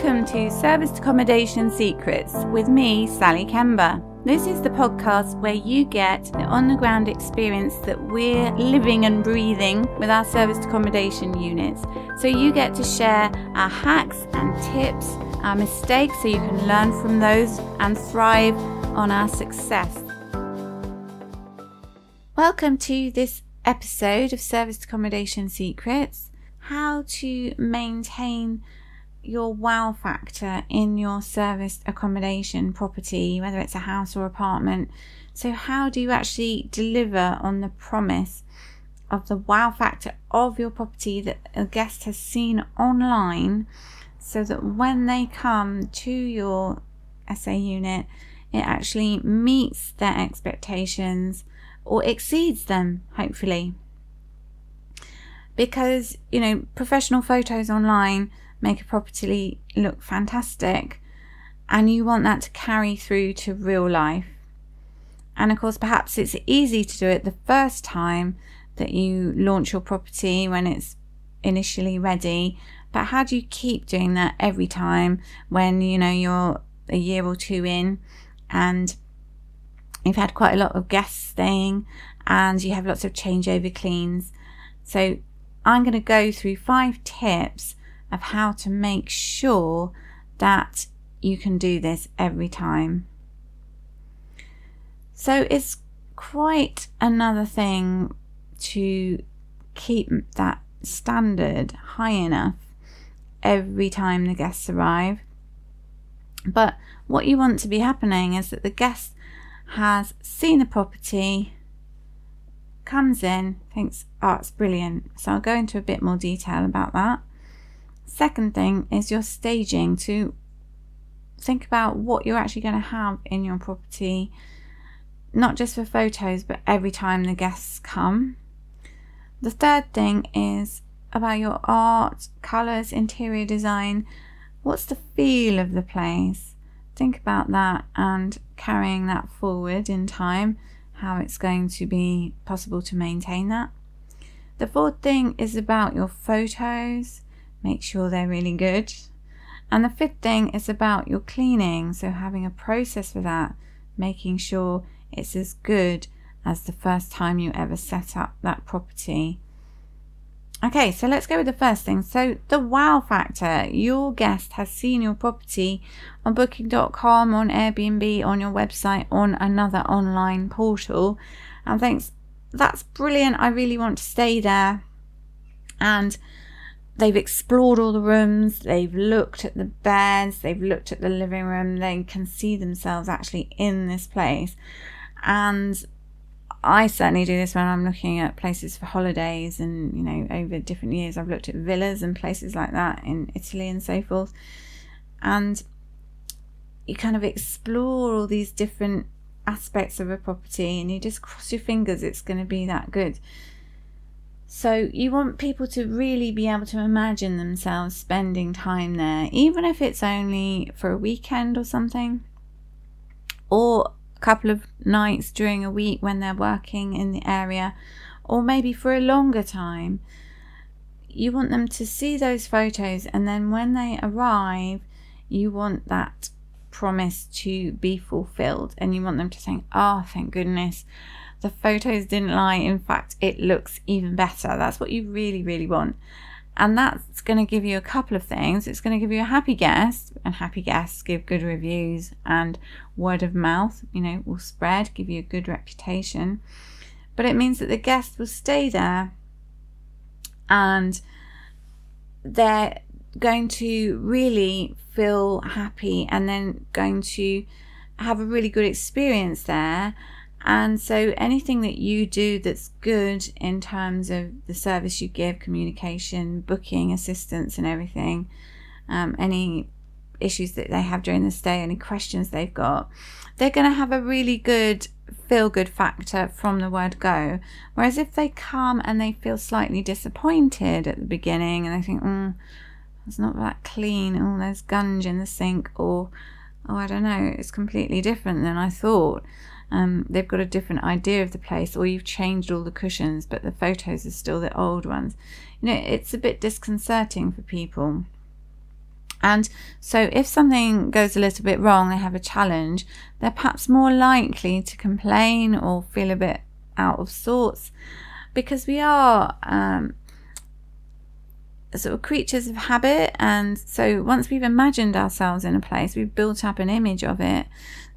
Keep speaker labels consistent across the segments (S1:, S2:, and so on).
S1: Welcome to Serviced Accommodation Secrets with me, Sally Kemba. This is the podcast where you get the on the ground experience that we're living and breathing with our serviced accommodation units. So you get to share our hacks and tips, our mistakes, so you can learn from those and thrive on our success. Welcome to this episode of Serviced Accommodation Secrets how to maintain your wow factor in your serviced accommodation property, whether it's a house or apartment. So, how do you actually deliver on the promise of the wow factor of your property that a guest has seen online so that when they come to your SA unit, it actually meets their expectations or exceeds them, hopefully? Because, you know, professional photos online make a property look fantastic, and you want that to carry through to real life. And of course, perhaps it's easy to do it the first time that you launch your property when it's initially ready. But how do you keep doing that every time when you know you're a year or two in and you've had quite a lot of guests staying and you have lots of changeover cleans? So, I'm going to go through five tips of how to make sure that you can do this every time. So it's quite another thing to keep that standard high enough every time the guests arrive. But what you want to be happening is that the guest has seen the property, comes in, thinks, oh, it's brilliant. So I'll go into a bit more detail about that. Second thing is your staging to think about what you're actually going to have in your property, not just for photos, but every time the guests come. The third thing is about your art, colours, interior design. What's the feel of the place? Think about that and carrying that forward in time, how it's going to be possible to maintain that. The fourth thing is about your photos make sure they're really good. And the fifth thing is about your cleaning, so having a process for that, making sure it's as good as the first time you ever set up that property. Okay, so let's go with the first thing. So, the wow factor. Your guest has seen your property on booking.com, on Airbnb, on your website, on another online portal, and thinks, that's brilliant. I really want to stay there. And they've explored all the rooms, they've looked at the beds, they've looked at the living room, they can see themselves actually in this place. And I certainly do this when I'm looking at places for holidays, and you know, over different years, I've looked at villas and places like that in Italy and so forth. And you kind of explore all these different aspects of a property, and you just cross your fingers it's going to be that good. So you want people to really be able to imagine themselves spending time there, even if it's only for a weekend or something, or a couple of nights during a week when they're working in the area, or maybe for a longer time. You want them to see those photos, and then when they arrive, you want that promise to be fulfilled, and you want them to think, Oh, thank goodness the photos didn't lie. In fact, it looks even better. That's what you really, really want. And that's going to give you a couple of things. It's going to give you a happy guest, and happy guests give good reviews, and word of mouth, you know, will spread, give you a good reputation. But it means that the guest will stay there and they're going to really feel happy and then going to have a really good experience there and so anything that you do that's good in terms of the service you give, communication, booking, assistance, and everything, um, any issues that they have during the stay, any questions they've got, they're going to have a really good feel good factor from the word go. Whereas if they come and they feel slightly disappointed at the beginning and they think, mm, it's not that clean, oh, there's gunge in the sink, or oh, I don't know, it's completely different than I thought um, they've got a different idea of the place, or you've changed all the cushions, but the photos are still the old ones. You know, it's a bit disconcerting for people. And so, if something goes a little bit wrong, they have a challenge, they're perhaps more likely to complain or feel a bit out of sorts because we are um, sort of creatures of habit. And so, once we've imagined ourselves in a place, we've built up an image of it,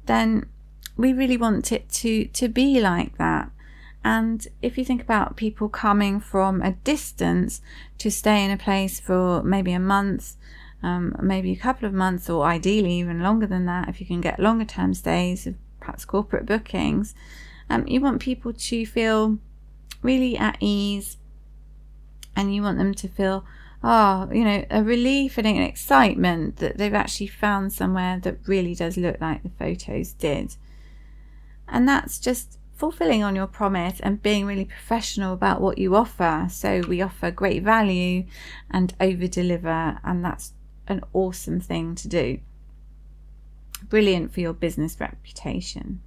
S1: then we really want it to, to be like that. And if you think about people coming from a distance to stay in a place for maybe a month, um, maybe a couple of months, or ideally even longer than that, if you can get longer term stays, perhaps corporate bookings, um, you want people to feel really at ease and you want them to feel, oh, you know, a relief and an excitement that they've actually found somewhere that really does look like the photos did. And that's just fulfilling on your promise and being really professional about what you offer. So we offer great value and over deliver, and that's an awesome thing to do. Brilliant for your business reputation.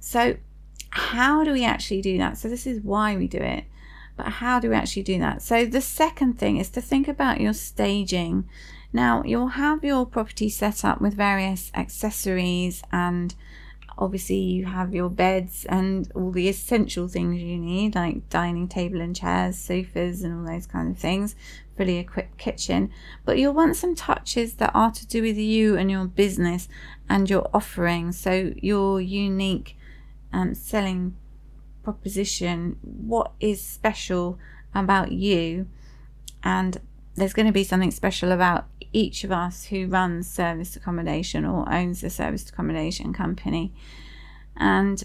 S1: So, how do we actually do that? So, this is why we do it, but how do we actually do that? So, the second thing is to think about your staging. Now, you'll have your property set up with various accessories and obviously you have your beds and all the essential things you need like dining table and chairs sofas and all those kind of things fully equipped kitchen. But you'll want some touches that are to do with you and your business and your offering. So your unique um, selling proposition what is special about you? And there's going to be something special about each of us who runs service accommodation or owns a service accommodation company. And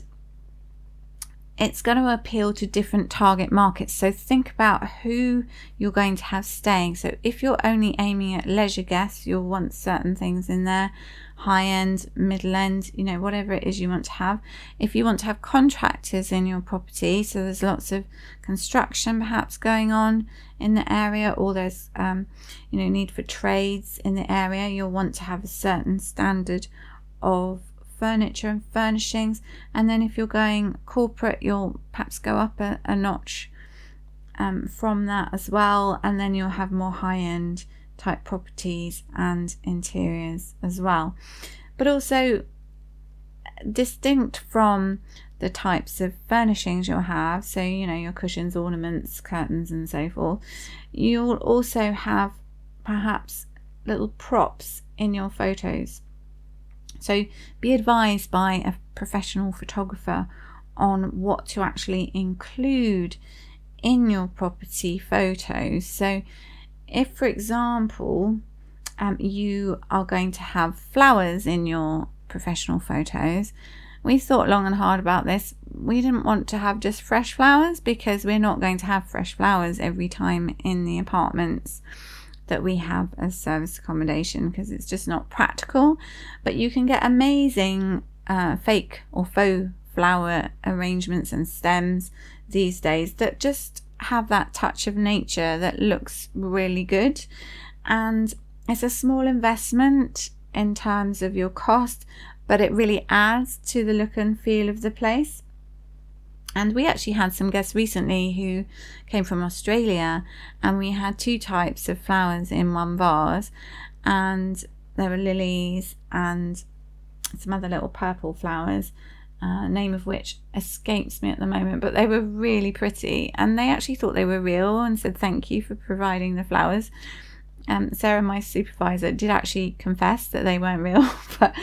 S1: it's going to appeal to different target markets. So think about who you're going to have staying. So if you're only aiming at leisure guests, you'll want certain things in there high end, middle end, you know, whatever it is you want to have. If you want to have contractors in your property, so there's lots of construction perhaps going on in the area, or there's, um, you know, need for trades in the area, you'll want to have a certain standard of furniture and furnishings. And then if you're going corporate, you'll perhaps go up a, a notch um, from that as well. And then you'll have more high end type properties and interiors as well. But also, distinct from the types of furnishings you'll have, so you know, your cushions, ornaments, curtains, and so forth, you'll also have perhaps little props in your photos. So be advised by a professional photographer on what to actually include in your property photos. So if, for example, um, you are going to have flowers in your professional photos, we thought long and hard about this. We didn't want to have just fresh flowers because we're not going to have fresh flowers every time in the apartments that we have as service accommodation because it's just not practical. But you can get amazing uh, fake or faux flower arrangements and stems these days that just have that touch of nature that looks really good. And it's a small investment in terms of your cost, but it really adds to the look and feel of the place. And we actually had some guests recently who came from Australia, and we had two types of flowers in one vase, and there were lilies and some other little purple flowers uh, name of which escapes me at the moment, but they were really pretty and they actually thought they were real and said thank you for providing the flowers. Um, Sarah, my supervisor, did actually confess that they weren't real, but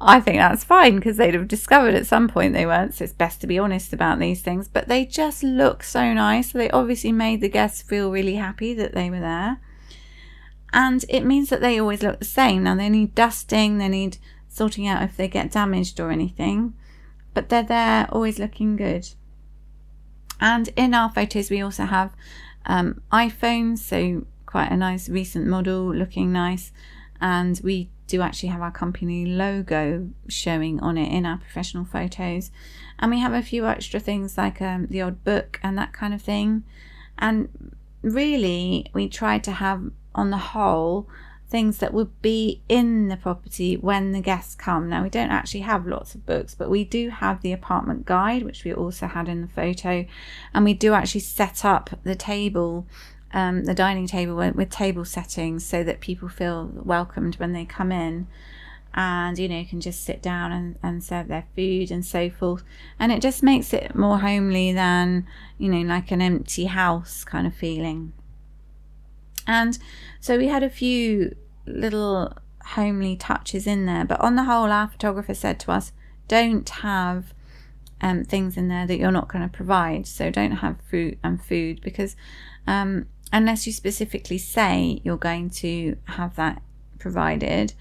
S1: I think that's fine because they'd have discovered at some point they weren't. So it's best to be honest about these things. But they just look so nice. So they obviously made the guests feel really happy that they were there. And it means that they always look the same. Now they need dusting, they need sorting out if they get damaged or anything but they're there, always looking good. And in our photos, we also have um, iPhones, so quite a nice recent model, looking nice. And we do actually have our company logo showing on it in our professional photos. And we have a few extra things like um, the odd book and that kind of thing. And really, we try to have, on the whole, things that would be in the property when the guests come. Now, we don't actually have lots of books, but we do have the apartment guide, which we also had in the photo, and we do actually set up the table um, the dining table with, table settings so that people feel welcomed when they come in. And you know can just sit down and, and serve their food and so forth. And it just makes it more homely than you know like an empty house kind of feeling. And so we had a few little homely touches in there but on the whole our photographer said to us don't have um, things in there that you're not going to provide so don't have fruit and food because um, unless you specifically say you're going to have that provided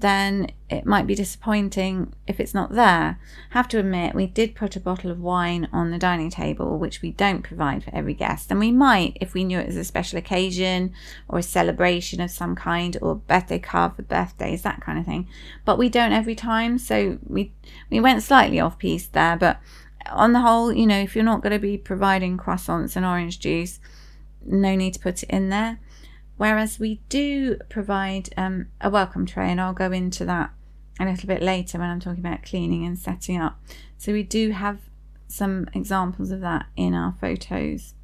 S1: then it might be disappointing if it's not there. Have to admit, we did put a bottle of wine on the dining table, which we don't provide for every guest, and we might if we knew it was a special occasion or a celebration of some kind or birthday card for birthdays, that kind of thing. But we don't every time, so we we went slightly off piece there. But on the whole, you know, if you're not going to be providing croissants and orange juice, no need to put it in there. Whereas we do provide um, a welcome tray, and I'll go into that a little bit later when I'm talking about cleaning and setting up. So we do have some examples of that in our photos.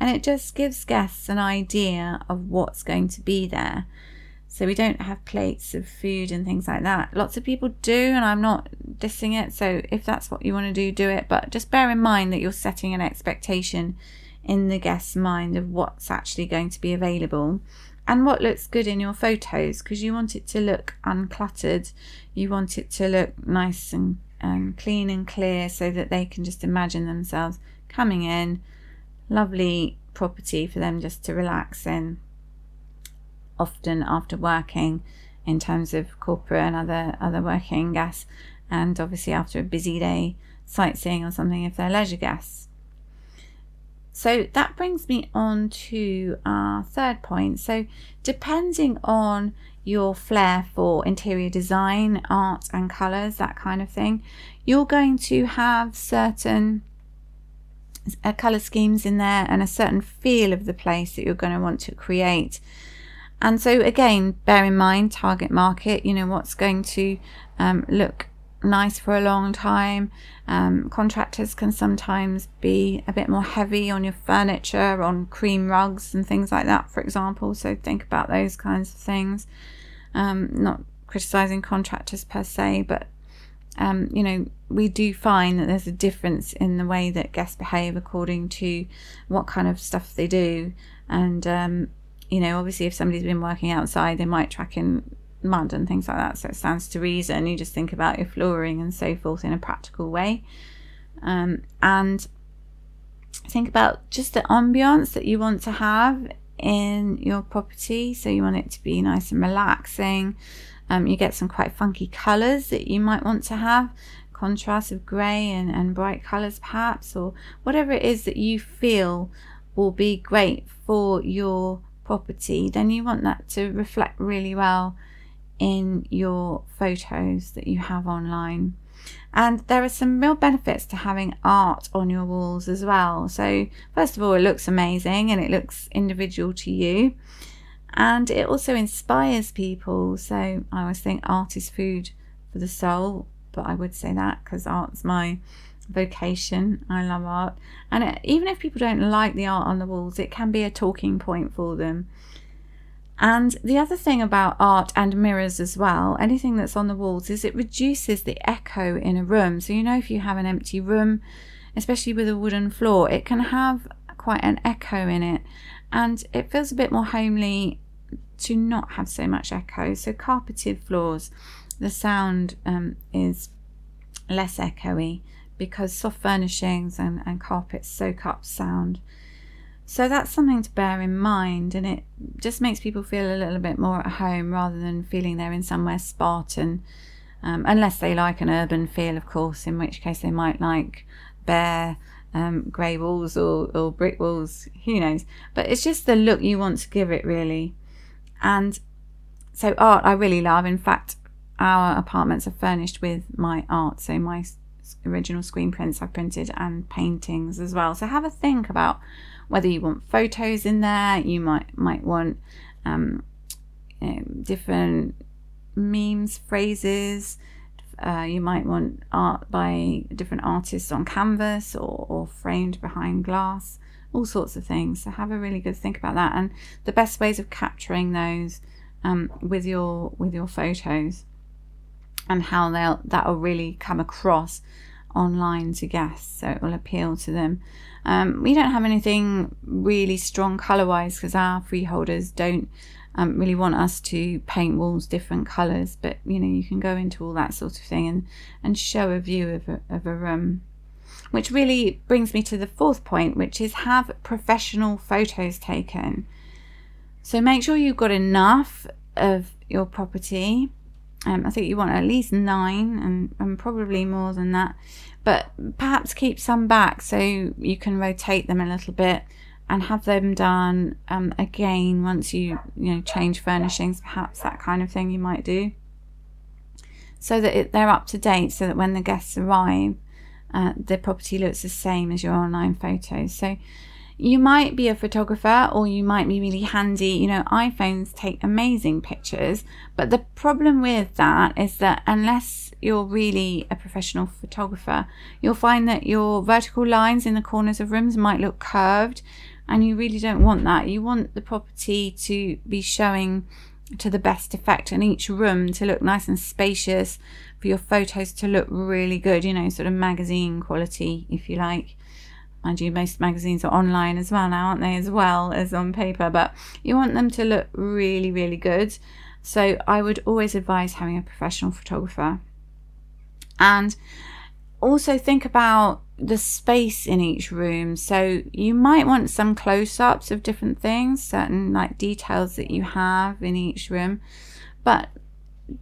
S1: And it just gives guests an idea of what's going to be there. So we don't have plates of food and things like that. Lots of people do, and I'm not dissing it. So if that's what you want to do, do it. But just bear in mind that you're setting an expectation in the guest's mind of what's actually going to be available and what looks good in your photos because you want it to look uncluttered. You want it to look nice and, and clean and clear so that they can just imagine themselves coming in. Lovely property for them just to relax in often after working in terms of corporate and other other working guests and obviously after a busy day sightseeing or something if they're leisure guests so that brings me on to our third point. So, depending on your flair for interior design, art, and colors, that kind of thing, you're going to have certain uh, color schemes in there and a certain feel of the place that you're going to want to create. And so, again, bear in mind target market, you know, what's going to um, look nice for a long time. Um, contractors can sometimes be a bit more heavy on your furniture, on cream rugs and things like that, for example. So think about those kinds of things. Um, not criticizing contractors per se, but um, you know, we do find that there's a difference in the way that guests behave according to what kind of stuff they do. And, um, you know, obviously, if somebody's been working outside, they might track in mud and things like that. So it stands to reason. You just think about your flooring and so forth in a practical way. Um, and think about just the ambiance that you want to have in your property. So you want it to be nice and relaxing. Um, you get some quite funky colours that you might want to have, contrast of grey and, and bright colours perhaps, or whatever it is that you feel will be great for your property, then you want that to reflect really well in your photos that you have online. And there are some real benefits to having art on your walls as well. So, first of all, it looks amazing and it looks individual to you. And it also inspires people. So, I always think art is food for the soul, but I would say that because art's my vocation. I love art. And it, even if people don't like the art on the walls, it can be a talking point for them. And the other thing about art and mirrors as well, anything that's on the walls, is it reduces the echo in a room. So, you know, if you have an empty room, especially with a wooden floor, it can have quite an echo in it. And it feels a bit more homely to not have so much echo. So, carpeted floors, the sound um, is less echoey because soft furnishings and, and carpets soak up sound. So that's something to bear in mind, and it just makes people feel a little bit more at home rather than feeling they're in somewhere Spartan. Um, unless they like an urban feel, of course, in which case they might like bare um, grey walls or, or brick walls, who knows. But it's just the look you want to give it, really. And so, art I really love. In fact, our apartments are furnished with my art, so my original screen prints I've printed and paintings as well. So, have a think about whether you want photos in there, you might might want um, you know, different memes, phrases. Uh, you might want art by different artists on canvas or, or framed behind glass, all sorts of things. So have a really good think about that and the best ways of capturing those um, with your with your photos and how they'll that'll really come across online to guests so it will appeal to them um, we don't have anything really strong color wise because our freeholders don't um, really want us to paint walls different colors but you know you can go into all that sort of thing and and show a view of a, of a room. Which really brings me to the fourth point which is have professional photos taken. So make sure you've got enough of your property. Um, I think you want at least nine and, and probably more than that. But perhaps keep some back so you can rotate them a little bit and have them done um, again once you you know change furnishings. Perhaps that kind of thing you might do, so that it, they're up to date. So that when the guests arrive, uh, the property looks the same as your online photos. So you might be a photographer or you might be really handy. You know, iPhones take amazing pictures, but the problem with that is that unless you're really a professional photographer, you'll find that your vertical lines in the corners of rooms might look curved, and you really don't want that. You want the property to be showing to the best effect and each room to look nice and spacious for your photos to look really good, you know, sort of magazine quality, if you like mind you, most magazines are online as well now, aren't they, as well as on paper, but you want them to look really, really good. So I would always advise having a professional photographer. And also think about the space in each room. So you might want some close ups of different things, certain like details that you have in each room, but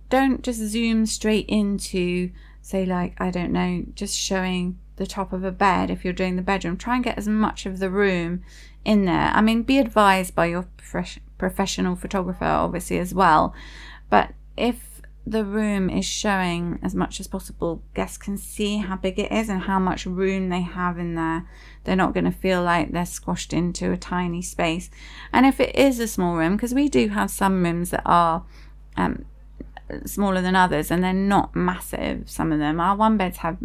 S1: don't just zoom straight into, say, like, I don't know, just showing the top of a bed if you're doing the bedroom. Try and get as much of the room in there. I mean, be advised by your professional photographer, obviously, as well. But if the room is showing as much as possible, guests can see how big it is and how much room they have in there. They're not going to feel like they're squashed into a tiny space. And if it is a small room, because we do have some rooms that are um, smaller than others and they're not massive, some of them. Our one beds have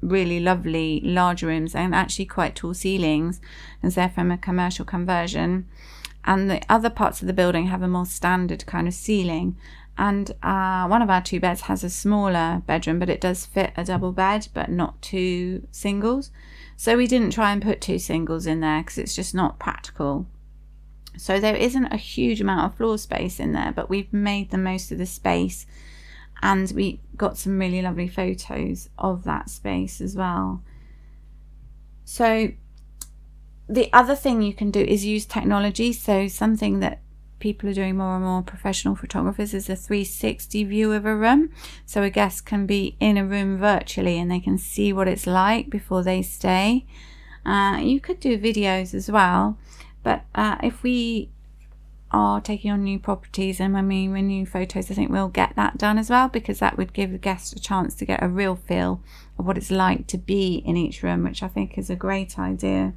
S1: really lovely large rooms and actually quite tall ceilings. As they're from a commercial conversion. And the other parts of the building have a more standard kind of ceiling. And uh, one of our two beds has a smaller bedroom but it does fit a double bed but not two singles. So we didn't try and put two singles in there because it's just not practical. So there isn't a huge amount of floor space in there but we've made the most of the space and we got some really lovely photos of that space as well. So, the other thing you can do is use technology. So, something that people are doing more and more professional photographers is a 360 view of a room. So, a guest can be in a room virtually and they can see what it's like before they stay. Uh, you could do videos as well, but uh, if we are taking on new properties and when we renew photos, I think we'll get that done as well because that would give the guest a chance to get a real feel of what it's like to be in each room, which I think is a great idea.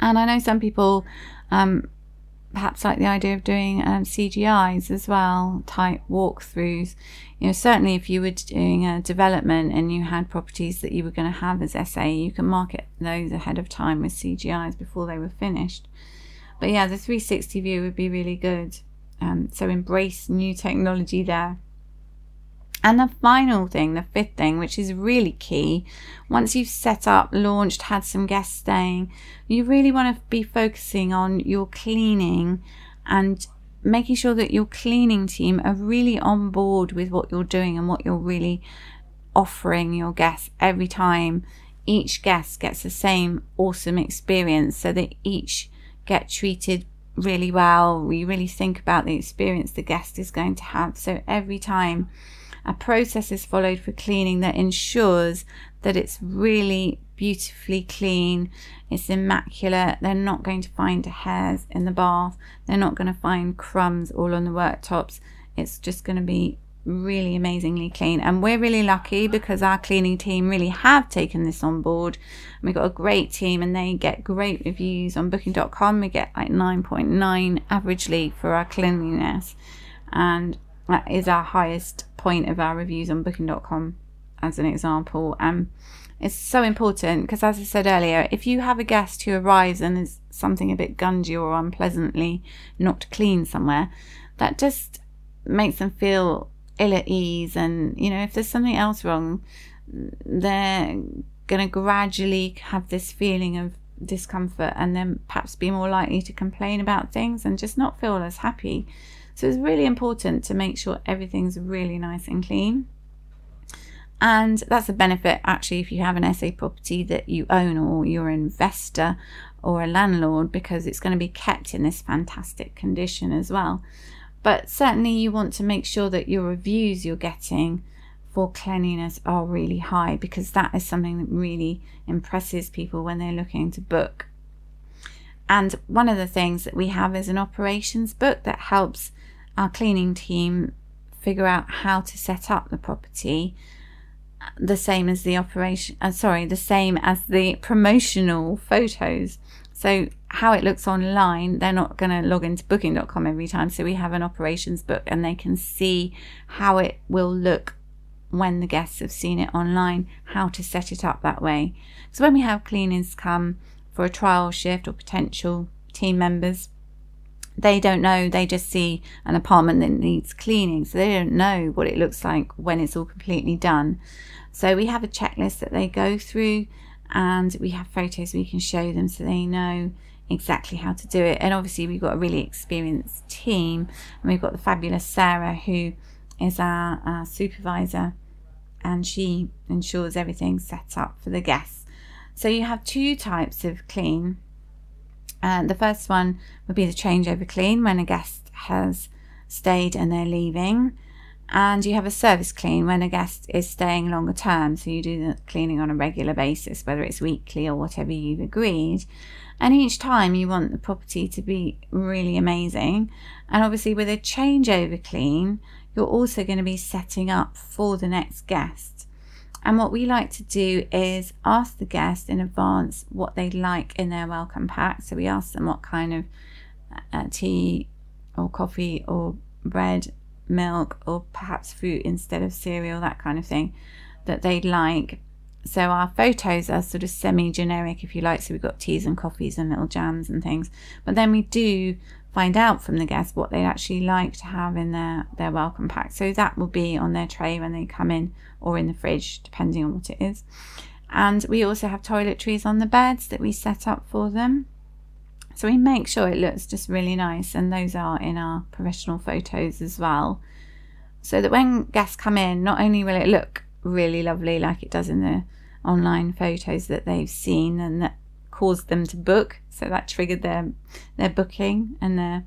S1: And I know some people um, perhaps like the idea of doing um, CGIs as well, type walkthroughs. You know, certainly if you were doing a development and you had properties that you were going to have as SA, you can market those ahead of time with CGIs before they were finished. But yeah, the 360 view would be really good. Um, so embrace new technology there. And the final thing, the fifth thing, which is really key, once you've set up, launched, had some guests staying, you really want to be focusing on your cleaning and making sure that your cleaning team are really on board with what you're doing and what you're really offering your guests every time each guest gets the same awesome experience so that each get treated really well. We really think about the experience the guest is going to have. So every time a process is followed for cleaning that ensures that it's really beautifully clean, it's immaculate. They're not going to find hairs in the bath, they're not going to find crumbs all on the worktops. It's just going to be really amazingly clean. And we're really lucky because our cleaning team really have taken this on board. And We've got a great team and they get great reviews on booking.com. We get like 9.9 averagely for our cleanliness. And that is our highest point of our reviews on booking.com as an example. And It's so important because, as I said earlier, if you have a guest who arrives and is something a bit gungy or unpleasantly not clean somewhere, that just makes them feel ill at ease. And, you know, if there's something else wrong, they're going to gradually have this feeling of discomfort and then perhaps be more likely to complain about things and just not feel as happy. So it's really important to make sure everything's really nice and clean. And that's a benefit actually if you have an SA property that you own or you're an investor or a landlord because it's going to be kept in this fantastic condition as well. But certainly you want to make sure that your reviews you're getting for cleanliness are really high because that is something that really impresses people when they're looking to book. And one of the things that we have is an operations book that helps our cleaning team figure out how to set up the property the same as the operation uh, sorry the same as the promotional photos so how it looks online they're not going to log into booking.com every time so we have an operations book and they can see how it will look when the guests have seen it online how to set it up that way. So when we have cleaners come for a trial shift or potential team members they don't know they just see an apartment that needs cleaning so they don't know what it looks like when it's all completely done. So we have a checklist that they go through and we have photos we can show them so they know exactly how to do it. And obviously we've got a really experienced team and we've got the fabulous sarah who is our, our supervisor and she ensures everything's set up for the guests. So you have two types of clean. Uh, the first one would be the changeover clean when a guest has stayed and they're leaving. And you have a service clean when a guest is staying longer term. So you do the cleaning on a regular basis, whether it's weekly or whatever you've agreed. And each time you want the property to be really amazing. And obviously, with a changeover clean, you're also going to be setting up for the next guest. And what we like to do is ask the guest in advance what they'd like in their welcome pack. So we ask them what kind of uh, tea or coffee or bread, milk, or perhaps fruit instead of cereal, that kind of thing, that they'd like. So our photos are sort of semi generic, if you like. So we've got teas and coffees and little jams and things. But then we do find out from the guests what they'd actually like to have in their, their welcome pack. So that will be on their tray when they come in or in the fridge, depending on what it is. And we also have toiletries on the beds that we set up for them. So we make sure it looks just really nice, and those are in our professional photos as well. So that when guests come in, not only will it look really lovely like it does in the online photos that they've seen and that caused them to book. So that triggered their their booking and their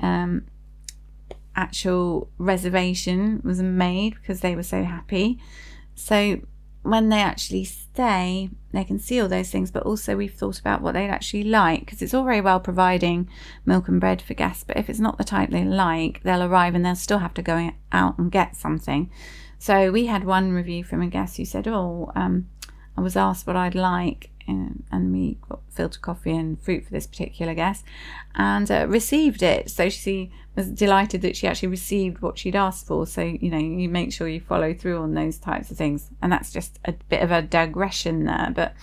S1: um, actual reservation was made because they were so happy. So when they actually stay, they can see all those things, but also we've thought about what they'd actually like because it's all very well providing milk and bread for guests, but if it's not the type they like, they'll arrive and they'll still have to go out and get something. So we had one review from a guest who said, "Oh, um, I was asked what I'd like, and we got filter coffee and fruit for this particular guest and uh, received it. So she was delighted that she actually received what she'd asked for. So, you know, you make sure you follow through on those types of things. And that's just a bit of a digression there. But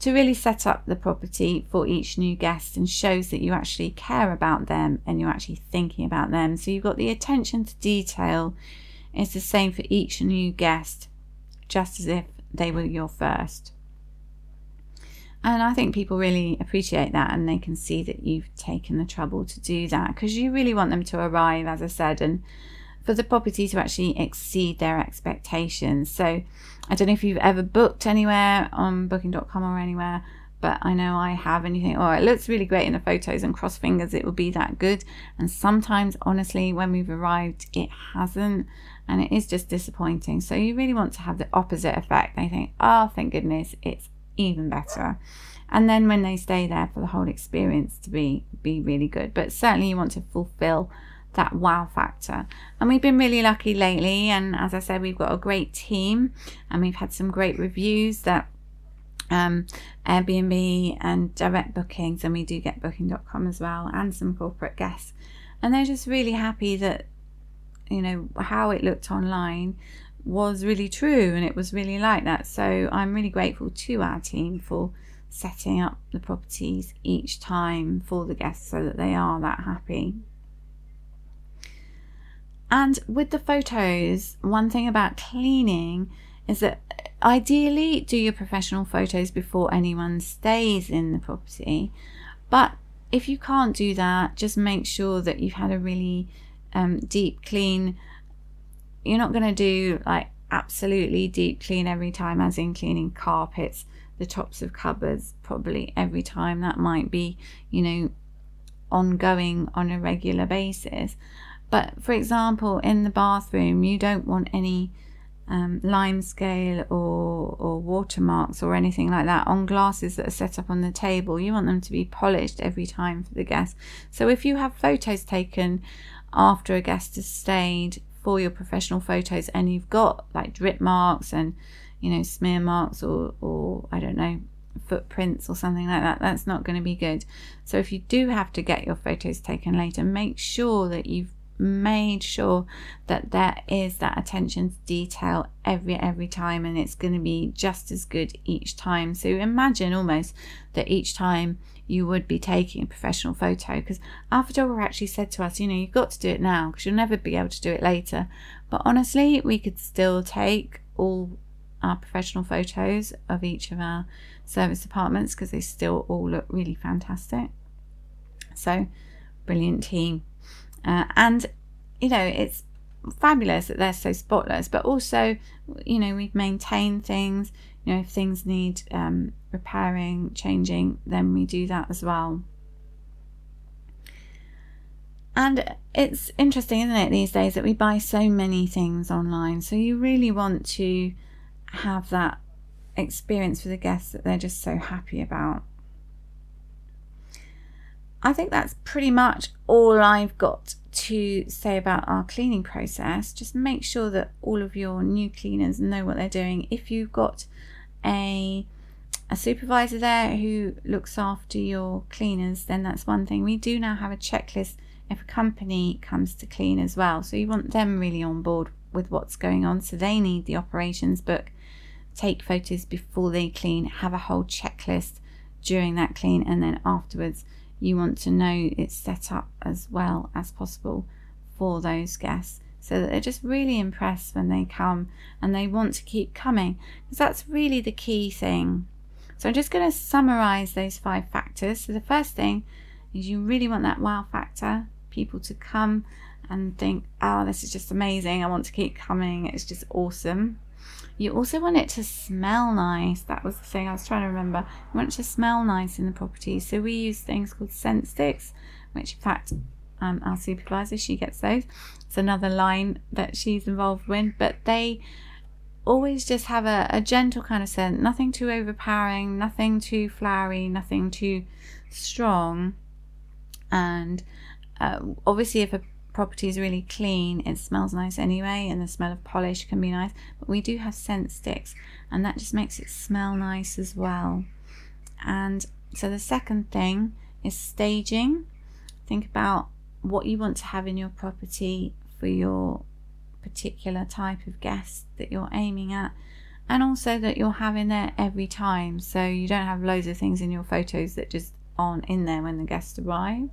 S1: to really set up the property for each new guest and shows that you actually care about them and you're actually thinking about them. So you've got the attention to detail. It's the same for each new guest, just as if they were your first. And I think people really appreciate that and they can see that you've taken the trouble to do that because you really want them to arrive, as I said, and for the property to actually exceed their expectations. So I don't know if you've ever booked anywhere on booking.com or anywhere, but I know I have, and you think, oh, it looks really great in the photos, and cross fingers it will be that good. And sometimes, honestly, when we've arrived, it hasn't, and it is just disappointing. So you really want to have the opposite effect. They think, oh, thank goodness, it's even better. And then when they stay there for the whole experience to be be really good. But certainly you want to fulfill that wow factor. And we've been really lucky lately. And as i said we've got a great team. And we've had some great reviews that um, airbnb and direct bookings. And we do get booking.com as well and some corporate guests. And they're just really happy that you know how it looked online was really true and it was really like that. So I'm really grateful to our team for setting up the properties each time for the guests so that they are that happy. And with the photos, one thing about cleaning is that ideally do your professional photos before anyone stays in the property. But if you can't do that, just make sure that you've had a really um, deep clean. You're not going to do like absolutely deep clean every time, as in cleaning carpets, the tops of cupboards, probably every time. That might be, you know, ongoing on a regular basis. But for example, in the bathroom, you don't want any um, lime scale or, or watermarks or anything like that on glasses that are set up on the table. You want them to be polished every time for the guest. So if you have photos taken after a guest has stayed for your professional photos and you've got like drip marks and you know smear marks or or I don't know footprints or something like that that's not going to be good. So if you do have to get your photos taken later make sure that you've made sure that there is that attention to detail every every time and it's going to be just as good each time. So imagine almost that each time you would be taking a professional photo because our photographer actually said to us you know you've got to do it now because you'll never be able to do it later. But honestly we could still take all our professional photos of each of our service departments because they still all look really fantastic. So brilliant team. Uh, and, you know, it's fabulous that they're so spotless, but also, you know, we've maintained things. You know, if things need um, repairing, changing, then we do that as well. And it's interesting, isn't it, these days that we buy so many things online. So you really want to have that experience for the guests that they're just so happy about. I think that's pretty much all I've got to say about our cleaning process. Just make sure that all of your new cleaners know what they're doing. If you've got a a supervisor there who looks after your cleaners, then that's one thing. We do now have a checklist if a company comes to clean as well. So you want them really on board with what's going on. So they need the operations book, take photos before they clean, have a whole checklist during that clean, and then afterwards you want to know it's set up as well as possible for those guests so that they're just really impressed when they come and they want to keep coming because that's really the key thing. So I'm just going to summarize those five factors. So the first thing is you really want that wow factor, people to come and think, oh, this is just amazing. I want to keep coming. It's just awesome. You also want it to smell nice. That was the thing I was trying to remember. You want it to smell nice in the property. So we use things called scent sticks, which in fact um, our supervisor, she gets those. It's another line that she's involved with, but they always just have a, a gentle kind of scent, nothing too overpowering, nothing too flowery, nothing too strong. And uh, obviously, if a property is really clean, it smells nice anyway, and the smell of polish can be nice. But we do have scent sticks, and that just makes it smell nice as well. And so the second thing is staging. Think about what you want to have in your property for your particular type of guest that you're aiming at and also that you'll have in there every time so you don't have loads of things in your photos that just aren't in there when the guests arrive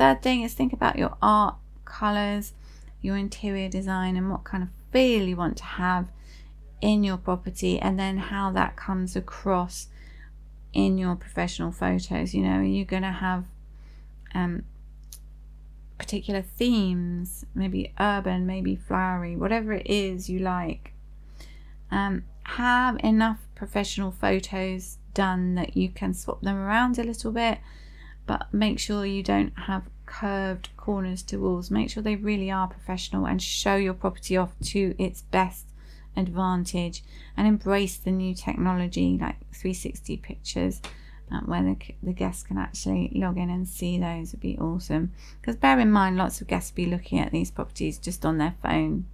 S1: Third thing is think about your art, colours, your interior design, and what kind of feel you want to have in your property, and then how that comes across in your professional photos. You know, are you going to have um, particular themes, maybe urban, maybe flowery, whatever it is you like. Um, have enough professional photos done that you can swap them around a little bit but make sure you don't have curved corners to walls. Make sure they really are professional and show your property off to its best advantage and embrace the new technology like 360 pictures um, where the, the guests can actually log in and see those. Would be awesome. Because bear in mind lots of guests will be looking at these properties just on their phone.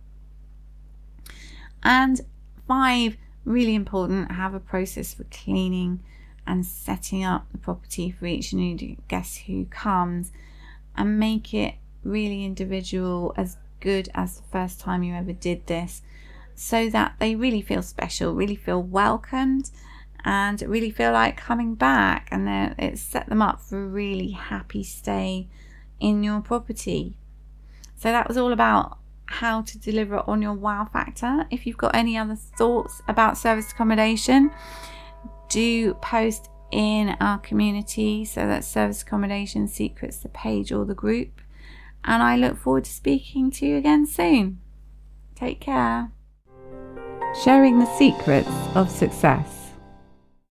S1: And five really important have a process for cleaning and setting up the property for each new guest who comes and make it really individual as good as the first time you ever did this so that they really feel special, really feel welcomed, and really feel like coming back. And it set them up for a really happy stay in your property. So that was all about how to deliver on your wow factor. If you've got any other thoughts about service accommodation, do post in our community. So that's Service Accommodation Secrets, the page or the group. And I look forward to speaking to you again soon. Take care. Sharing the secrets of success.